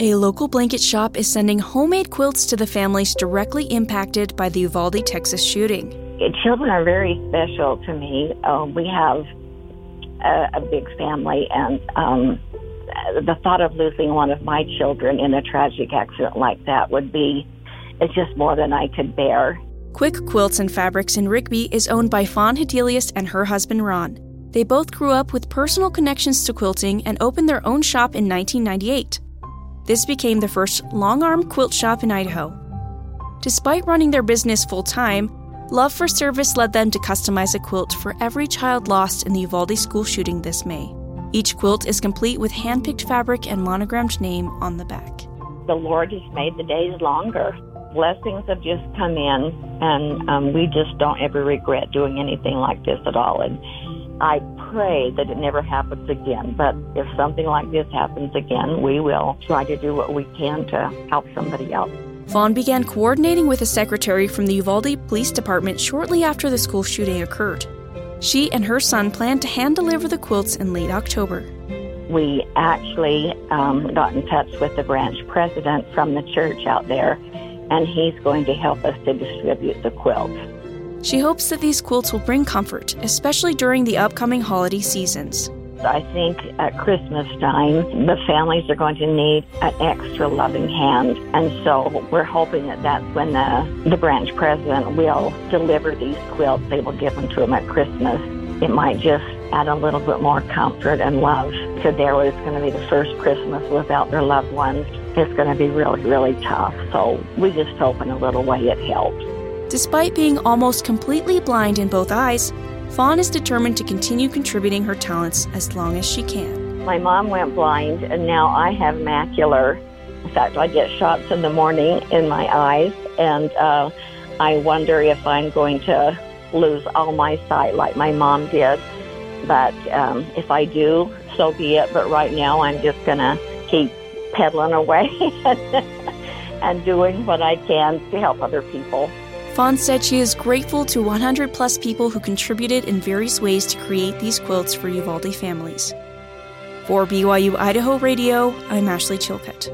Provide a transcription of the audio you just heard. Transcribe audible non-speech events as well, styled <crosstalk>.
A local blanket shop is sending homemade quilts to the families directly impacted by the Uvalde, Texas shooting. Children are very special to me. Uh, we have a, a, big family, and um, the thought of losing one of my children in a tragic accident like that would be it's just more than I could bear. Quick Quilts and Fabrics in Rigby is owned by Fawn Hedelius and her husband Ron. They both grew up with personal connections to quilting and opened their own shop in 1998. This became the first long arm quilt shop in Idaho. Despite running their business full time, love for service led them to customize a quilt for every child lost in the Uvalde school shooting this May. Each quilt is complete with hand picked fabric and monogrammed name on the back. The Lord has made the days longer. Blessings have just come in, and um, we just don't ever regret doing anything like this at all. And I pray that it never happens again. But if something like this happens again, we will try to do what we can to help somebody else. Fawn began coordinating with a secretary from the Uvalde Police Department shortly after the school shooting occurred. She and her son planned to hand deliver the quilts in late October. We actually um, got in touch with the branch president from the church out there, and he's going to help us to distribute the quilts. She hopes that these quilts will bring comfort, especially during the upcoming holiday seasons. I think at Christmas time, the families are going to need an extra loving hand. And so we're hoping that that's when the, the branch president will deliver these quilts. They will give them to them at Christmas. It might just add a little bit more comfort and love to their was going to be the first Christmas without their loved ones. It's going to be really, really tough. So we just hope in a little way it helps. Despite being almost completely blind in both eyes, Fawn is determined to continue contributing her talents as long as she can. My mom went blind, and now I have macular. In fact, I get shots in the morning in my eyes, and uh, I wonder if I'm going to lose all my sight like my mom did. But um, if I do, so be it. But right now, I'm just going to keep peddling away <laughs> and doing what I can to help other people. Fawn said she is grateful to 100 plus people who contributed in various ways to create these quilts for Uvalde families. For BYU Idaho Radio, I'm Ashley Chilcutt.